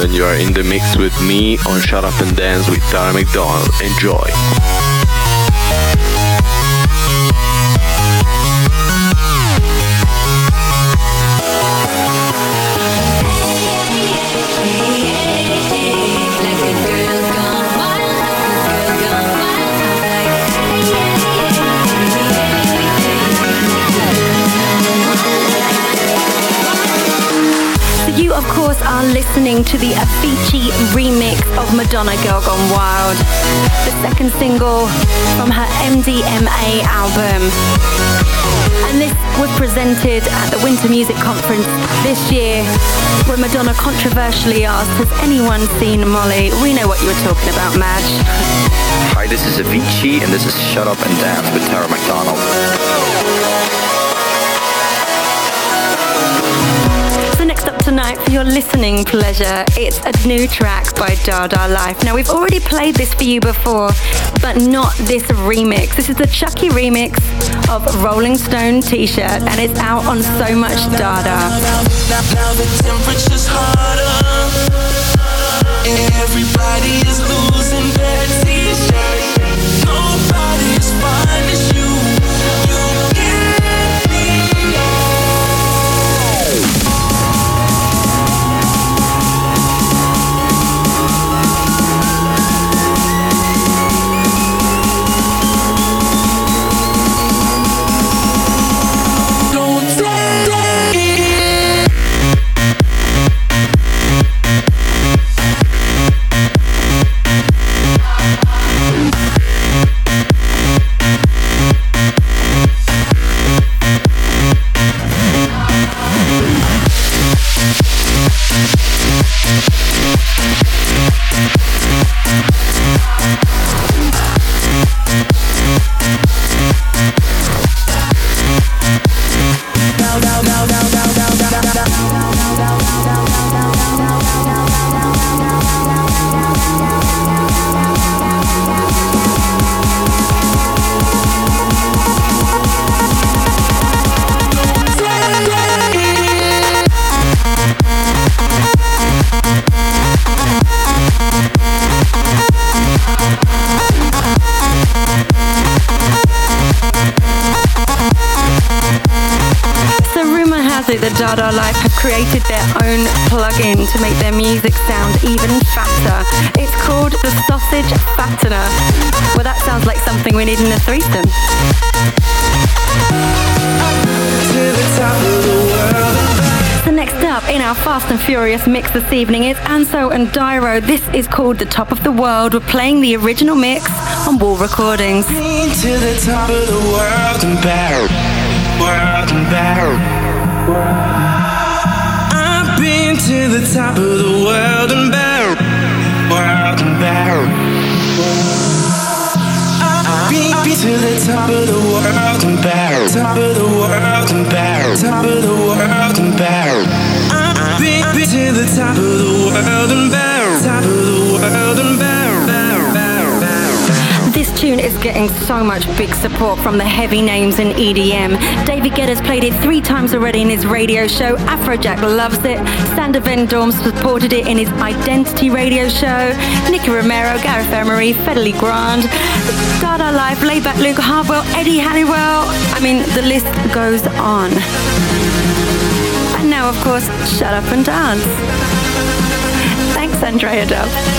and you are in the mix with me on Shut Up and Dance with Tara McDonald. Enjoy. Course, are listening to the Avicii remix of Madonna Girl Gone Wild, the second single from her MDNA album. And this was presented at the Winter Music Conference this year, where Madonna controversially asked, has anyone seen Molly? We know what you were talking about, Madge. Hi, this is Avicii, and this is Shut Up and Dance with Tara McDonald. Tonight for your listening pleasure, it's a new track by Dada Life. Now we've already played this for you before, but not this remix. This is the Chuckie remix of Rolling Stone T-shirt, and it's out on so much Dada. Everybody is losing their. Nobody Life have created their own plugin to make their music sound even fatter. It's called the Sausage Fattener. Well, that sounds like something we need in a threesome. So next up in our Fast and Furious mix this evening is Anso and Dyro. This is called The Top of the World. We're playing the original mix on Wall Recordings. World and. World and. The top of the world and back. World and back. Been to the top of the world and back. Top of the world and back. Top of the world and back. Been to the top of the world and back. Top of the world and back. Tune is getting so much big support from the heavy names in EDM. David Guetta's played it three times already in his radio show. Afrojack loves it. Sander Van Doorn supported it in his Identity radio show. Nicky Romero, Gareth Emery, Fedde Le Grand, Dada Life, Laidback Luke Hardwell, Eddie Halliwell. I mean, the list goes on. And now, of course, shut up and dance. Thanks, Andrea Dub.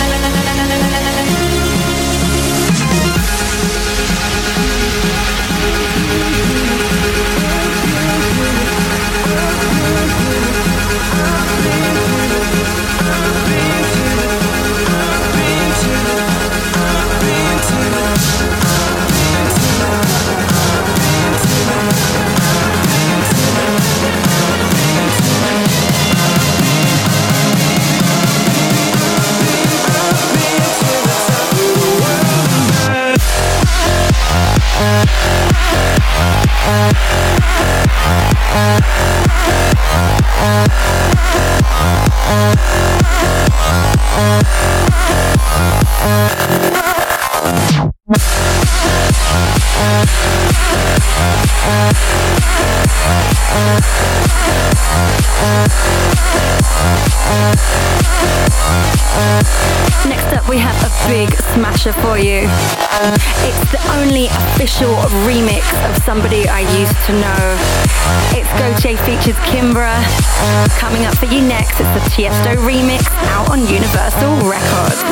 to know. It's Gotye features Kimbra. Coming up for you next, it's the Tiesto remix out on Universal Records.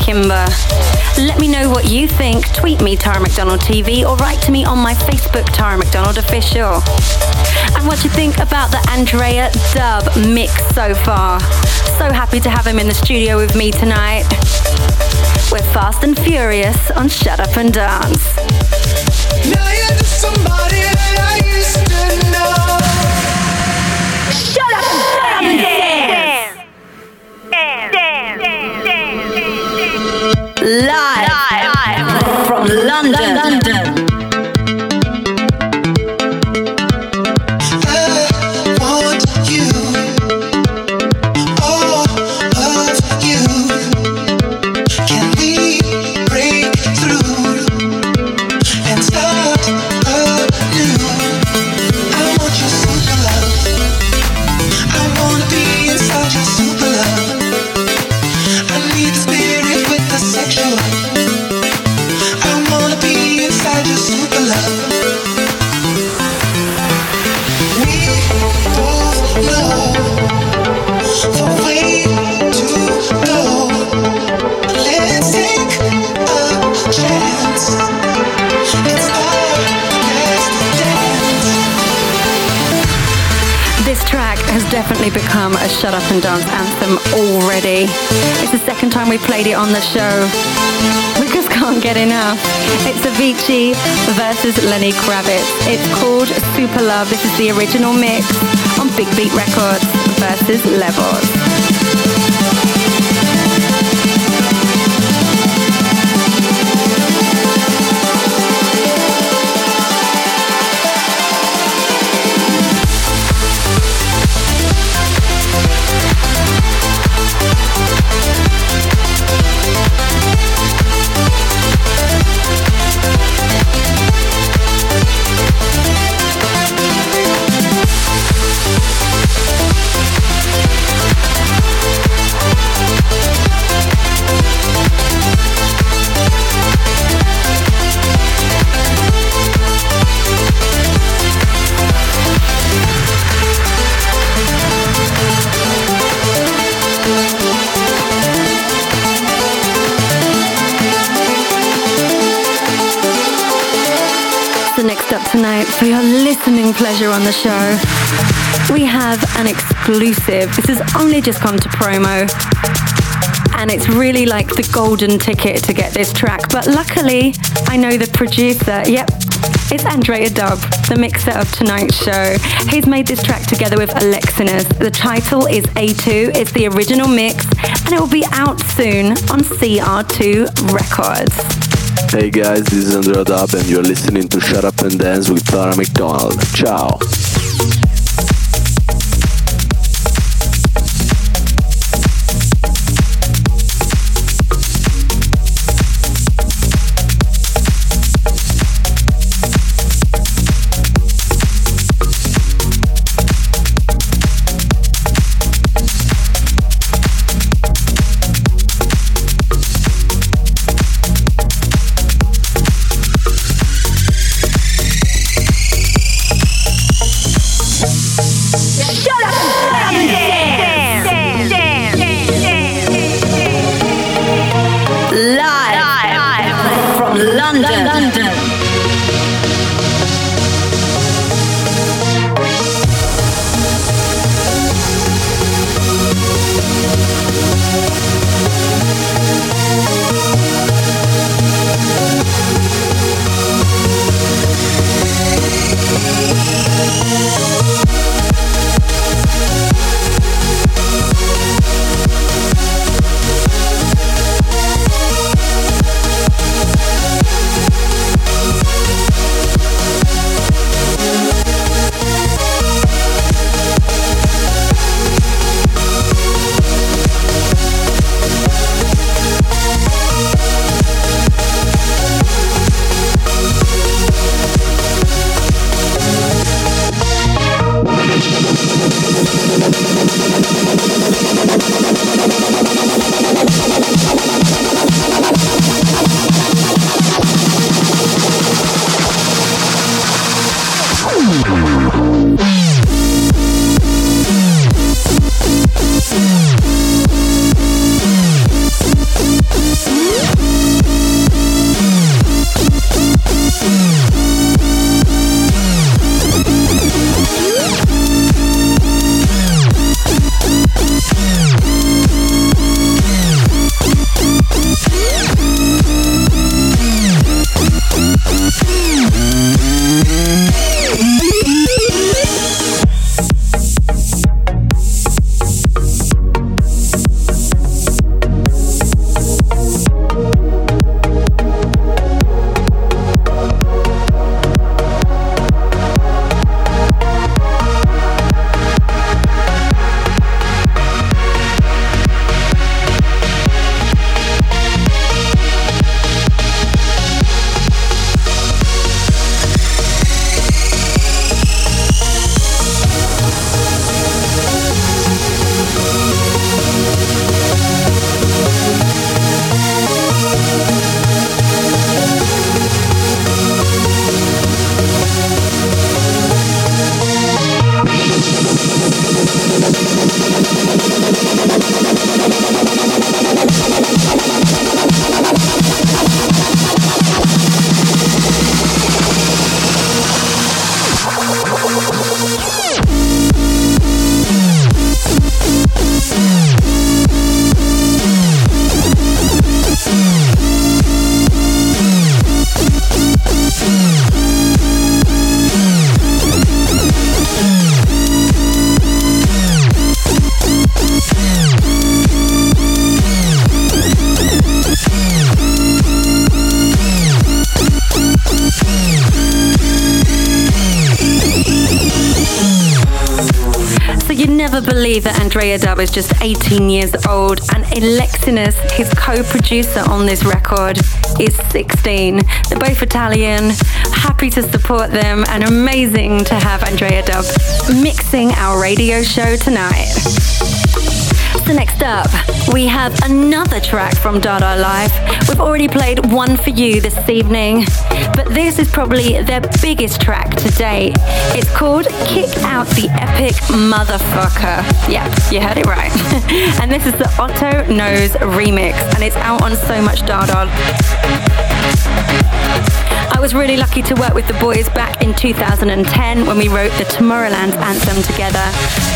Kimbra. Let me know what you think. Tweet me, Tara McDonald TV, or write to me on my Facebook, Tara McDonald Official. And what you think about the Andrea Dub mix so far. So happy to have him in the studio with me tonight. We're fast and furious on Shut Up and Dance. Now you're just somebody that I used to know. It on the show. We just can't get enough. It's Avicii versus Lenny Kravitz. It's called Super Love. This is the original mix on Big Beat Records versus Levels. Tonight, for your listening pleasure on the show, we have an exclusive. This has only just gone to promo. And it's really like the golden ticket to get this track. But luckily, I know the producer. Yep, it's Andrea Dub, the mixer of tonight's show. He's made this track together with Alexinus. The title is A2, it's the original mix, and it will be out soon on CR2 Records. Hey guys, this is Andrea Dub and you're listening to Shut Up and Dance with Tara McDonald. Ciao. Believe that Andrea Dub is just 18 years old and Alexinus, his co-producer on this record, is 16. They're both Italian. Happy to support them and amazing to have Andrea Dub mixing our radio show tonight. So next up, we have another track from Dada Life. We've already played one for you this evening, but this is probably their biggest track to date. It's called Kick Out the Epic Motherfucker. Yeah, you heard it right. and this is the Otto Knows remix, and it's out on So Much Dada. I was really lucky to work with the boys back in 2010 when we wrote the Tomorrowland anthem together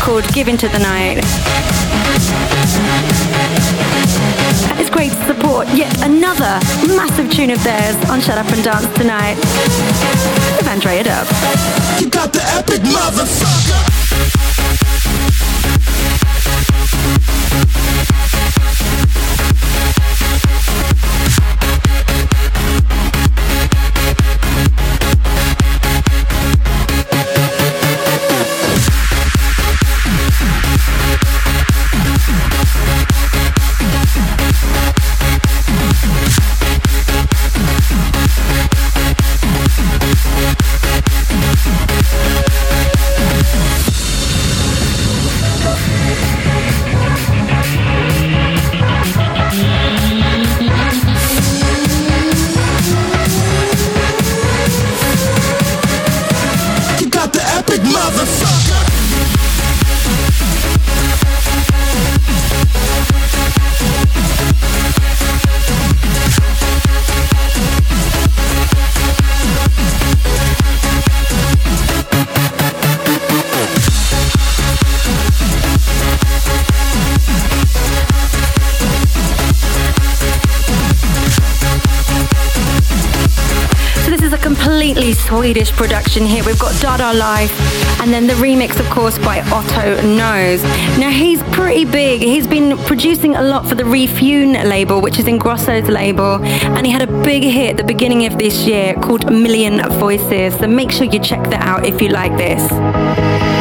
called Give Into the Night. It's great to support yet another massive tune of theirs on Shut Up and Dance tonight with Andrea Dub. You got the epic motherfucker. Swedish production here. We've got Dada Life and then the remix, of course, by Otto Knows. Now he's pretty big. He's been producing a lot for the Refune label, which is Ingrosso's label, and he had a big hit at the beginning of this year called Million Voices. So make sure you check that out if you like this.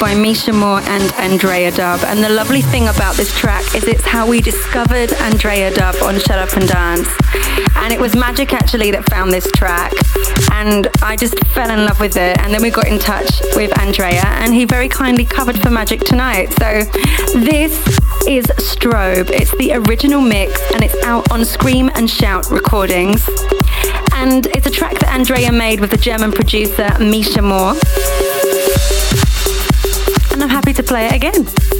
By Misha Moore and Andrea Dub. And the lovely thing about this track is it's how we discovered Andrea Dub on Shut Up and Dance. And it was Magic actually that found this track. And I just fell in love with it. And then we got in touch with Andrea, and he very kindly covered for Magic tonight. So this is Strobe. It's the original mix, and it's out on Scream and Shout recordings and it's a track that Andrea made with the German producer Misha Moore. And I'm happy to play it again.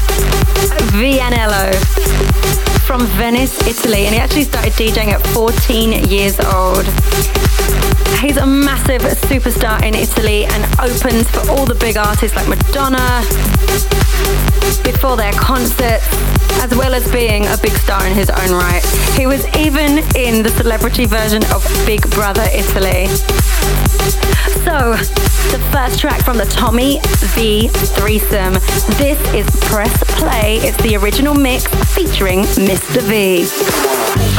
Vianello from Venice, Italy, and he actually started DJing at 14 years old. He's a massive superstar in Italy and opens for all the big artists like Madonna before their concerts, as well as being a big star in his own right. He was even in the celebrity version of Big Brother Italy. So, the first track from the Tommy V threesome. This is Press Play. It's the original mix featuring Mr. V.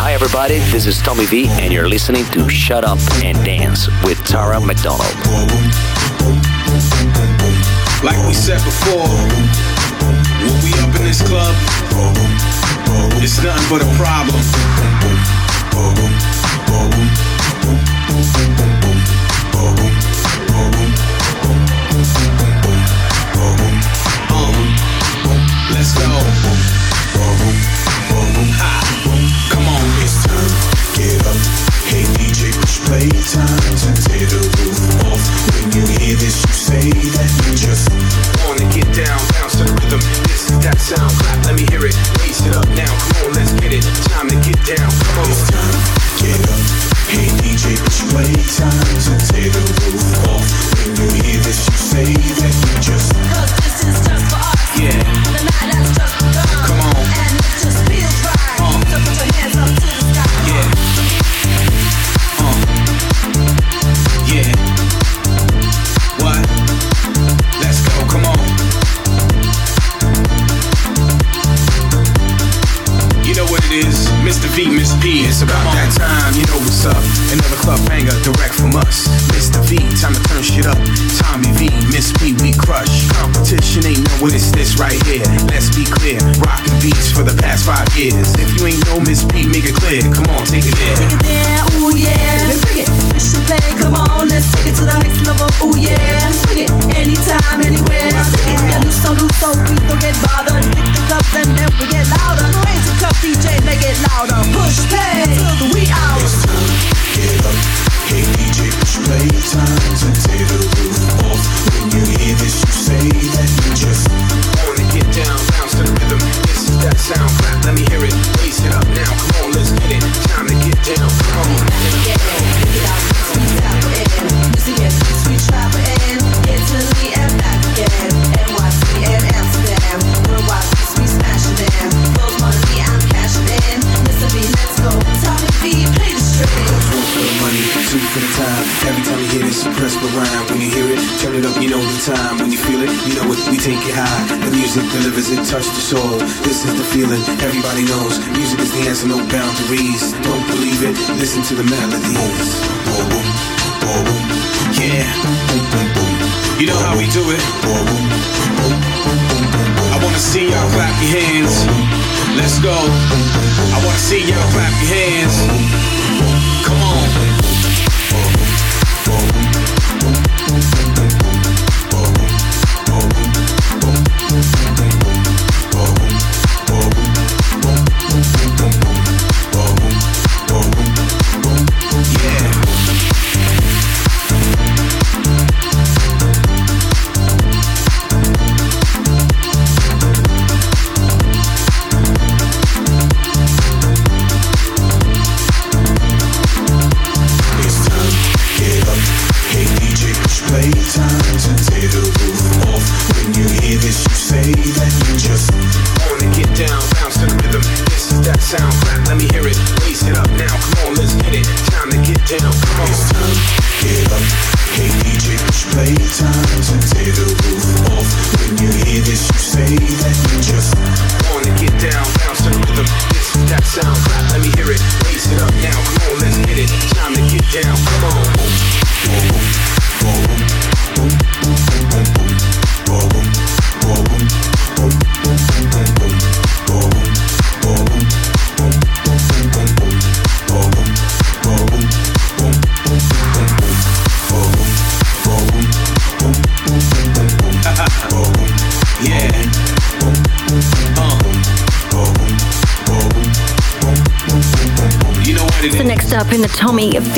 Hi, everybody. This is Tommy V, and you're listening to Shut Up and Dance with Tara McDonald. Like we said before, when we up in this club, it's nothing but a problem. DJ, time to tear the roof off. When you hear this, you say that you just wanna get down, bounce to the rhythm. This is that sound. Clap, let me hear it. Raise it up now. Come on, let's get it. Time to get down. It's time. Get up. Hey DJ, play time to tear the roof off. When you hear this, you say that This is the feeling, everybody knows. Music is the answer, no boundaries. Don't believe it, listen to the melodies. Yeah. You know how we do it. I wanna see y'all clap your hands. Let's go. I wanna see y'all clap your hands. Come on.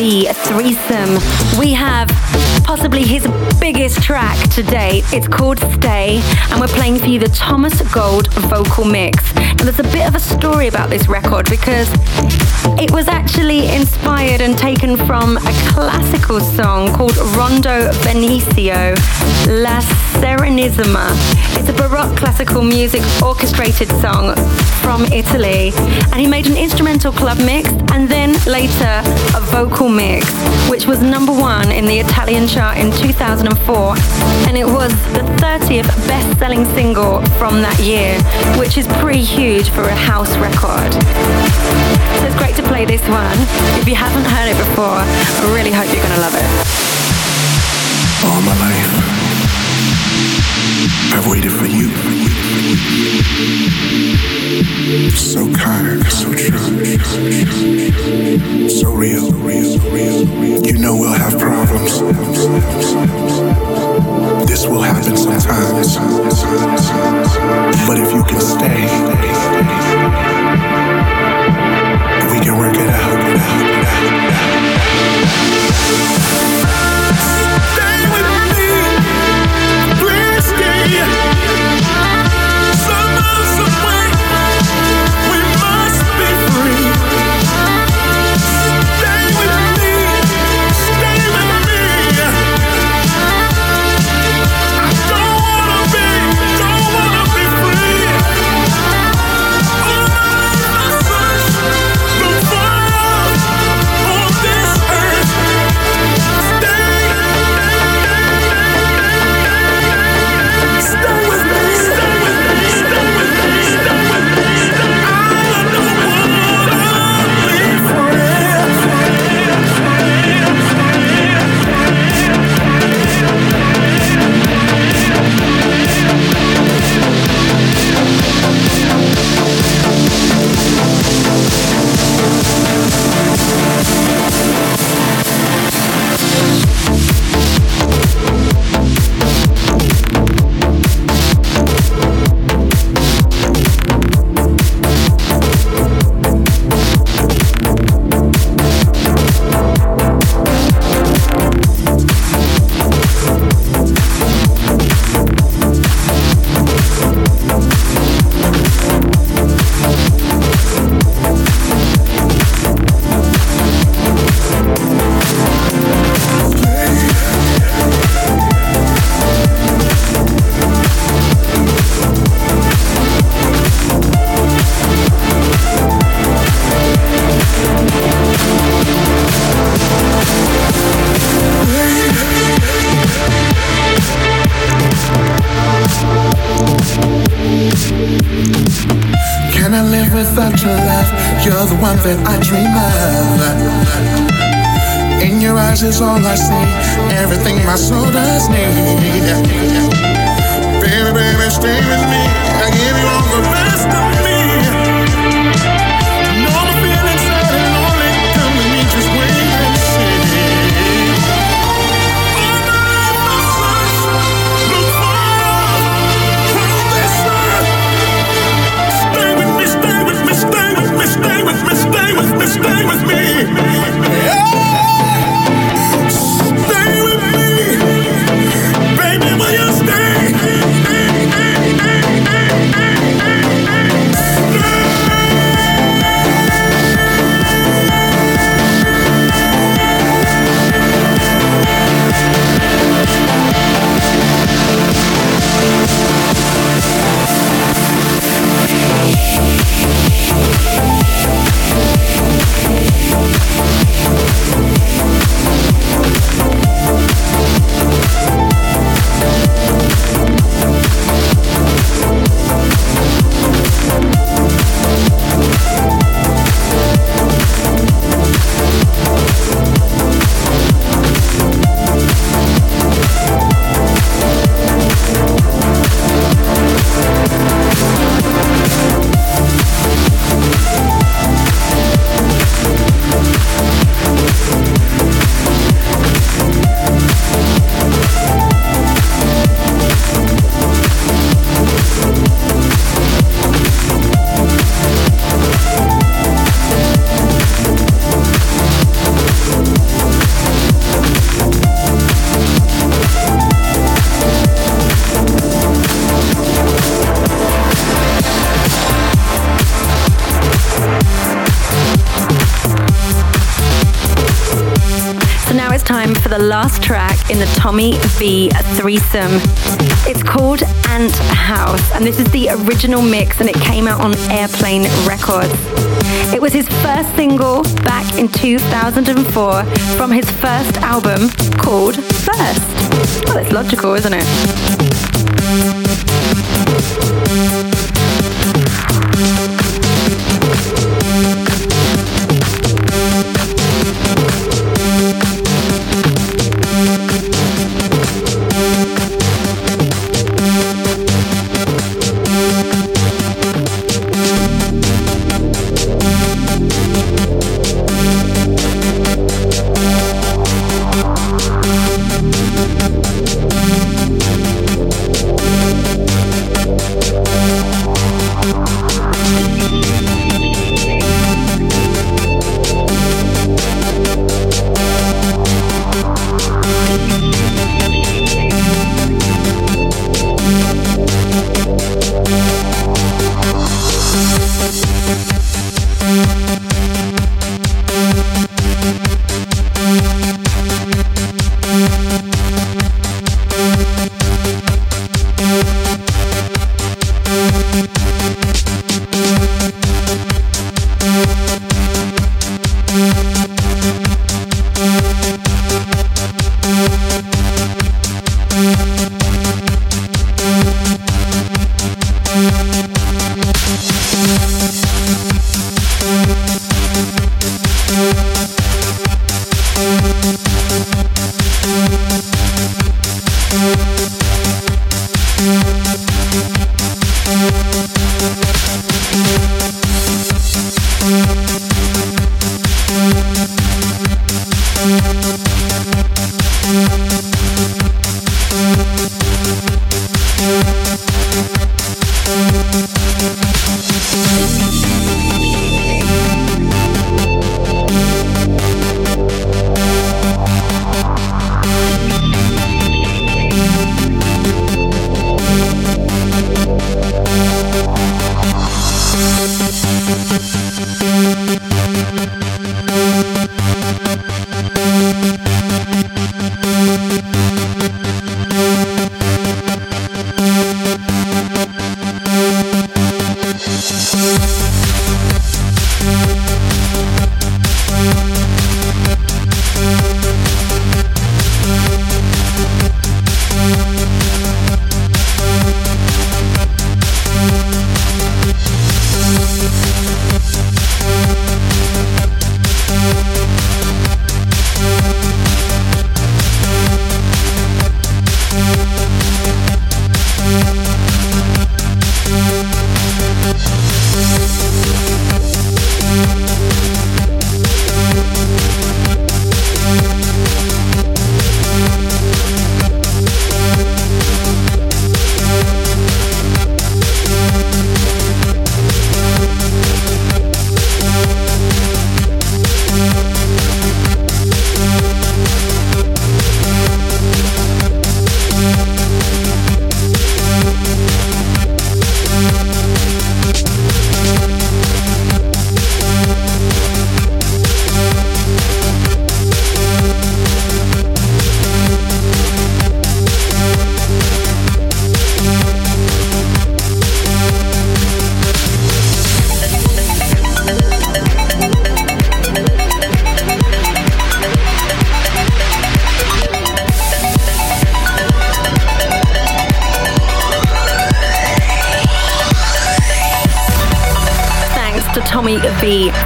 Tommy threesome, we have possibly his biggest track to date. It's called Stay, and we're playing for you the Thomas Gold vocal mix. And there's a bit of a story about this record because it was actually inspired and taken from a classical song called Rondo Veneziano, La Serenissima. It's a Baroque classical music orchestrated song from Italy, and he made an instrumental club mix and then later a vocal mix, which was number one in the Italian chart in 2004, and it was the 30th best selling single from that year, which is pretty huge for a house record. So it's great to play this one. If you haven't heard it before, I really hope you're going to love it. All my life, I've waited for you. So kind, so true, so real. You know we'll have problems. This will happen sometimes. But if you can stay, we can work it out. In the Tommy V threesome. It's called Ant House, and this is the original mix, and it came out on Airplane Records. It was his first single back in 2004 from his first album called First. Well, it's logical, isn't it?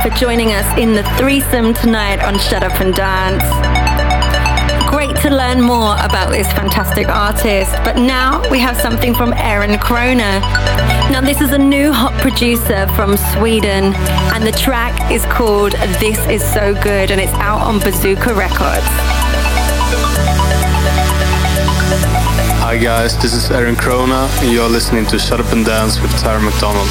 For joining us in the threesome tonight on Shut Up and Dance. Great to learn more about this fantastic artist, but now we have something from Aaron Kroner. Now, this is a new hot producer from Sweden, and the track is called This Is So Good, and it's out on Bazooka Records. Hi guys, this is Aaron Kroner, and you're listening to Shut Up and Dance with Tara McDonald.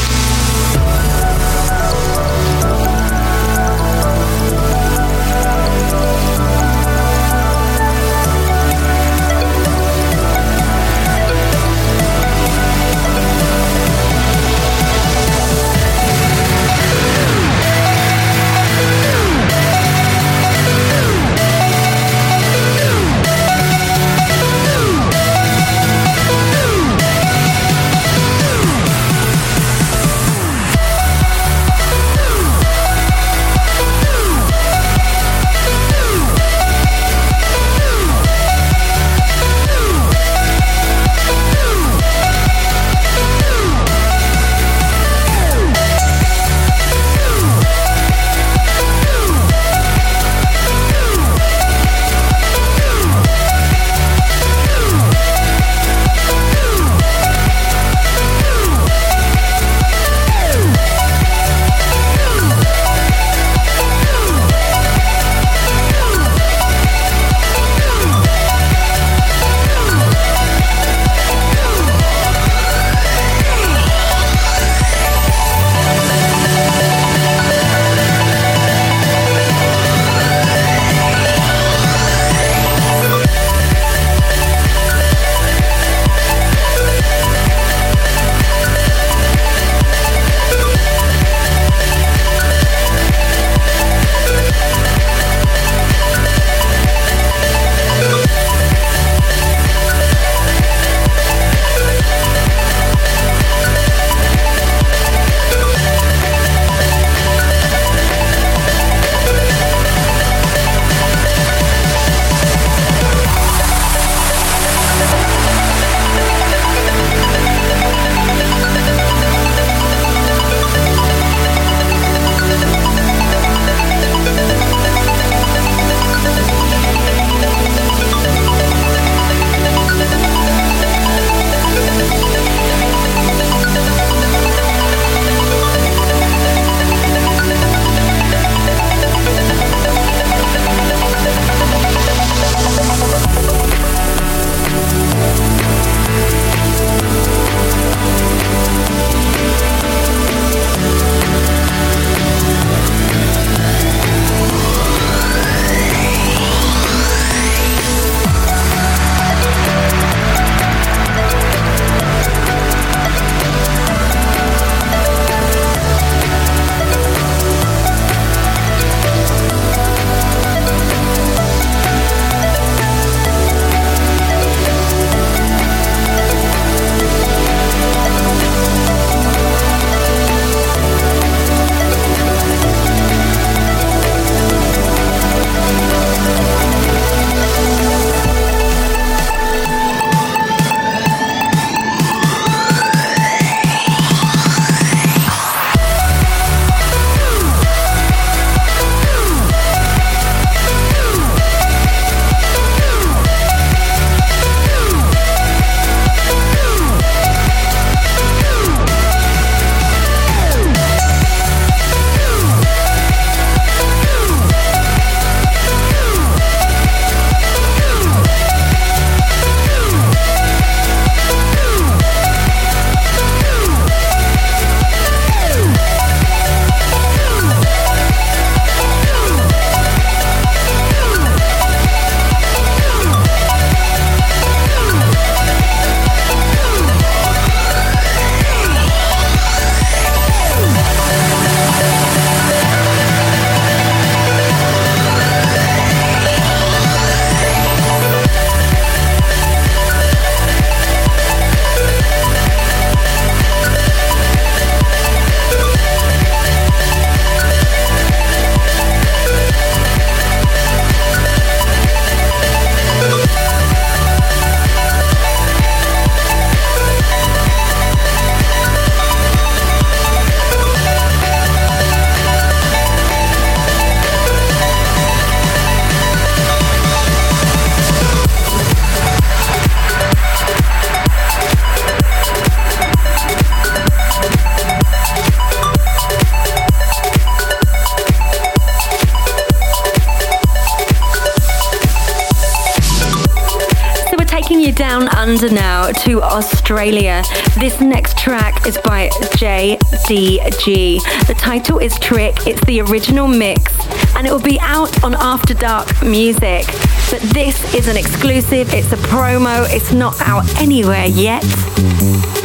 To Australia. This next track is by JDG. The title is Trick. It's the original mix and it will be out on After Dark Music. But this is an exclusive, it's a promo, it's not out anywhere yet.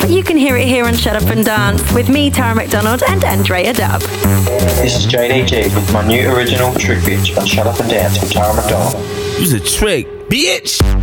But you can hear it here on Shut Up and Dance with me, Tara McDonald, and Andrea Dub. This is JDG with my new original Trick Bitch on Shut Up and Dance with Tara McDonald. Use a trick, bitch!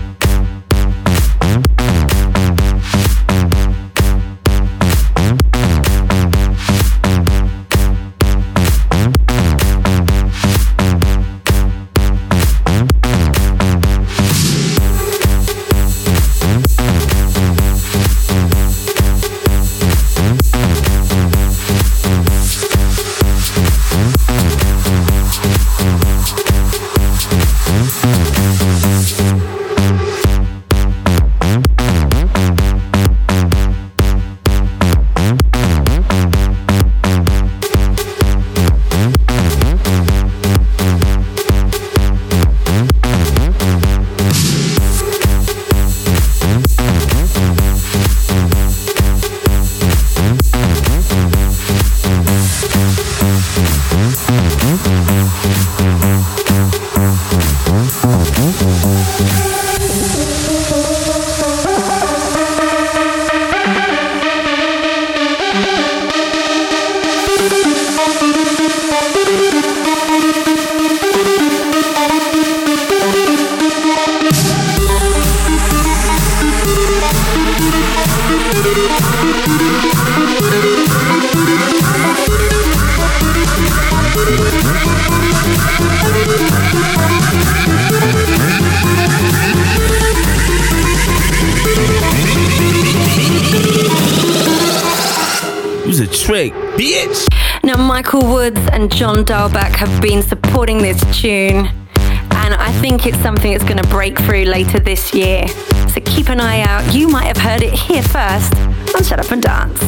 John Dahlback have been supporting this tune, and I think it's something that's going to break through later this year. So keep an eye out. You might have heard it here first on Shut Up and Dance.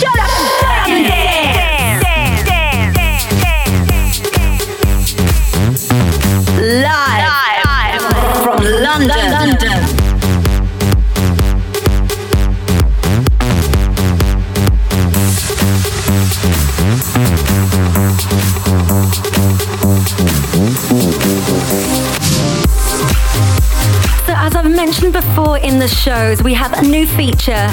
Shut up and dance! dance, dance, dance Live, mentioned before in the shows, we have a new feature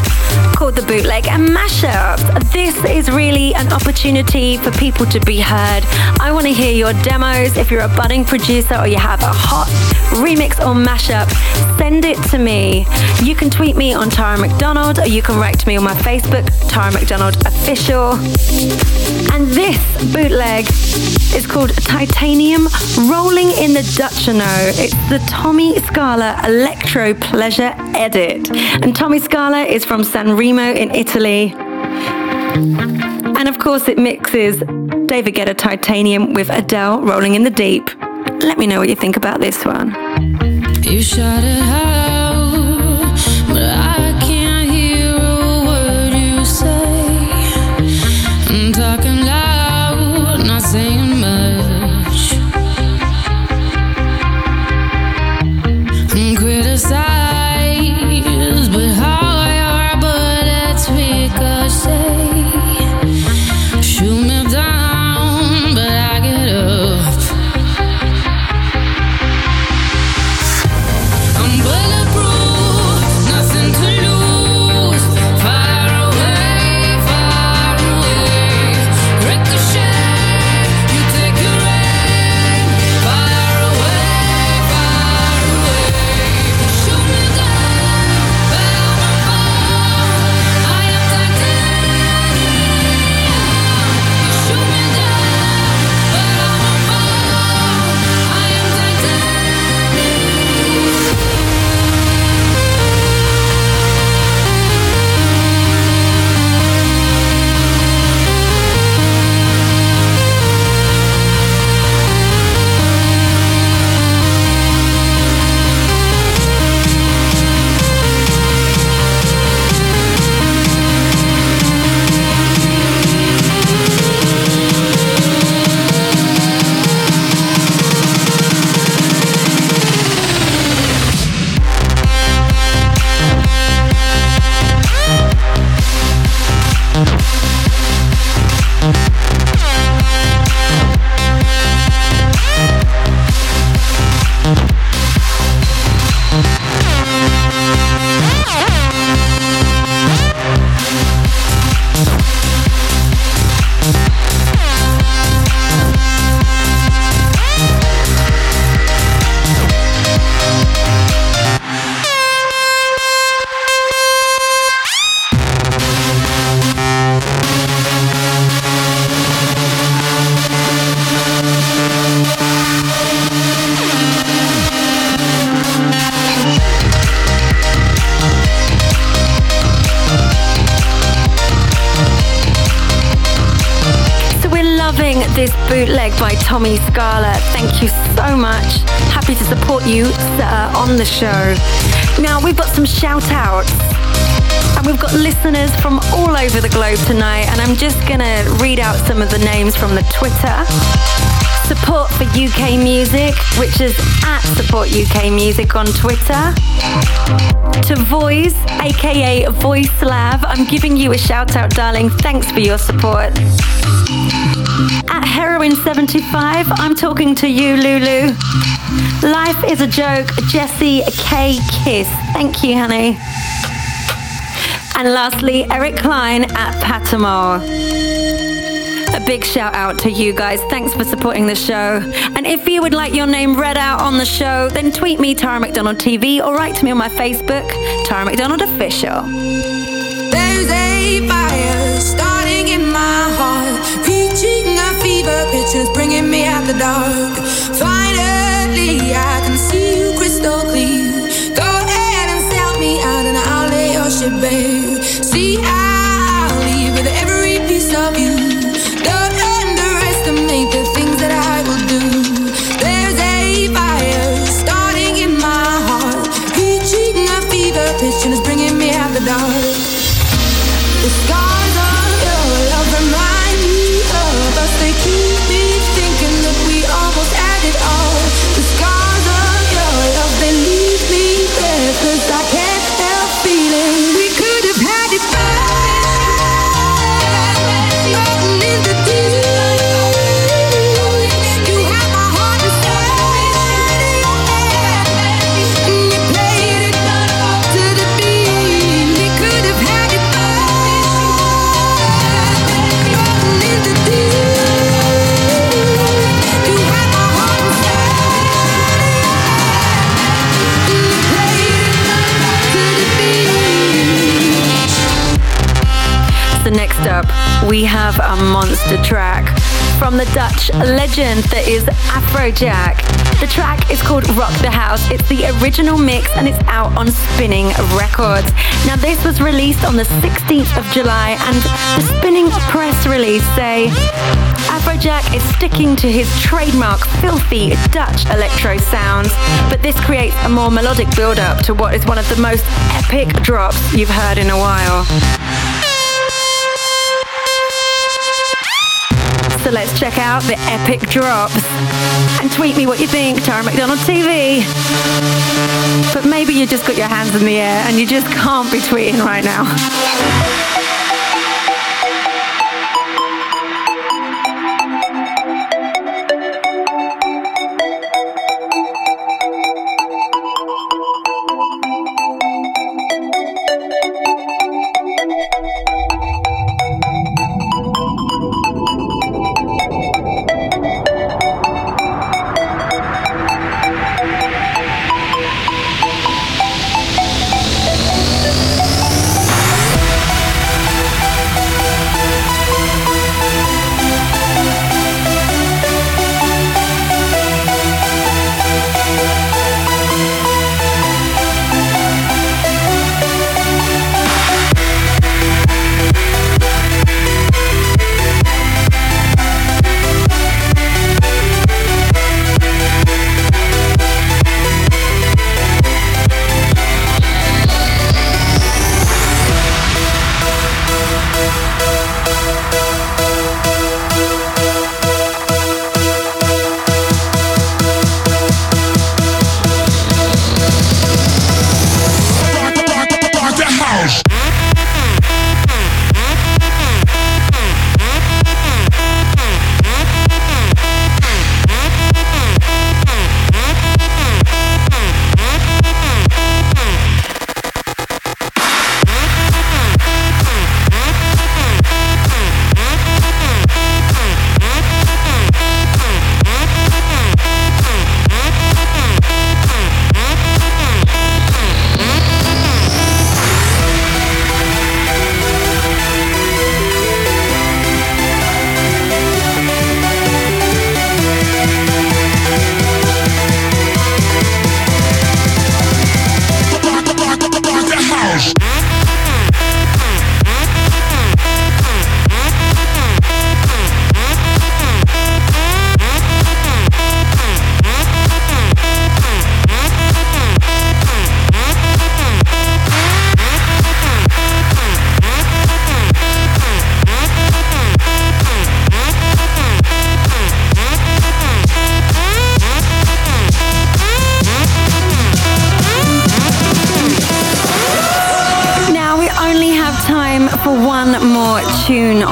called the Bootleg and Mashups. This is really an opportunity for people to be heard. I want to hear your demos. If you're a budding producer or you have a hot remix or mashup, send it to me. You can tweet me on Tara McDonald or you can write to me on my Facebook, Tara McDonald Official. And this bootleg is called Titanium Rolling in the Dutchino. It's the Tommy Scala Electro Pleasure Edit. And Tommy Scala is from San Remo in Italy. And of course, it mixes David Guetta Titanium with Adele Rolling in the Deep. Let me know what you think about this one. You shut it out, by Tommy Scala. Thank you so much. Happy to support you, sir, on the show. Now, we've got some shout outs. And we've got listeners from all over the globe tonight, and I'm just gonna read out some of the names from the Twitter. Support for UK Music, which is at Support UK Music on Twitter. To Voice, aka Voice Slav, I'm giving you a shout out, darling. Thanks for your support. At Heroin75, I'm talking to you, Lulu. Life is a joke, Jessie K. Kiss. Thank you, honey. And lastly, Eric Klein at Patamo. A big shout out to you guys. Thanks for supporting the show. And if you would like your name read out on the show, then tweet me, Tara McDonald TV, or write to me on my Facebook, Tara McDonald Official. There's a fire starting in my heart, reaching a fever pitch bringing me out the dark. Finally, I can see you crystal clear. Lay a monster track from the Dutch legend that is Afrojack. The track is called Rock the House. It's the original mix and it's out on Spinnin' Records. Now this was released on the 16th of July and the Spinnin' press release say Afrojack is sticking to his trademark filthy Dutch electro sounds, but this creates a more melodic build-up to what is one of the most epic drops you've heard in a while. So let's check out the epic drops and tweet me what you think, Tara McDonald TV. But maybe you just got your hands in the air and you just can't be tweeting right now.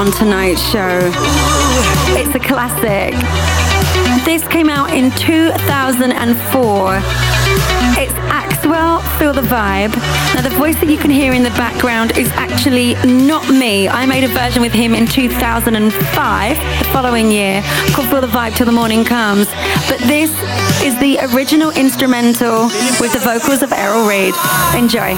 On tonight's show. It's a classic. This came out in 2004. It's Axwell, Feel the Vibe. Now, the voice that you can hear in the background is actually not me. I made a version with him in 2005, the following year, called Feel the Vibe Till the Morning Comes. But this is the original instrumental with the vocals of Errol Reid. Enjoy.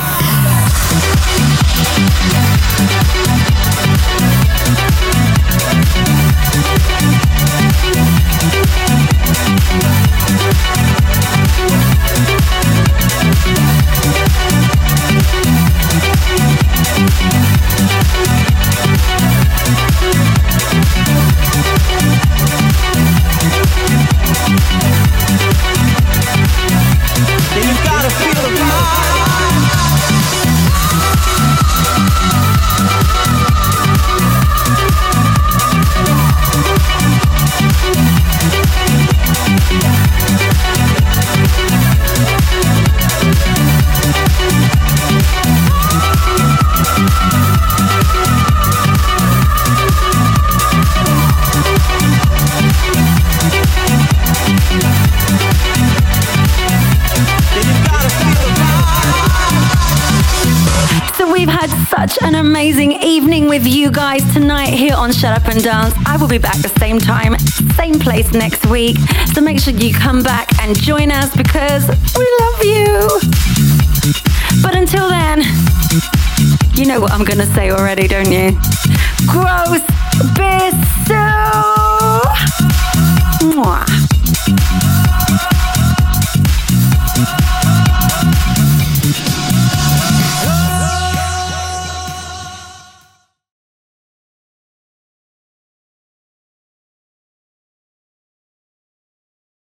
With you guys tonight here on Shut Up and Dance. I will be back the same time, same place next week. So make sure you come back and join us because we love you. But until then, you know what I'm gonna say already, don't you? Gross Bissell! Mwah.